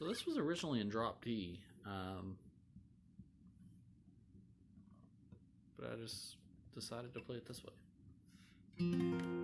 So this was originally in drop D, um, but I just decided to play it this way.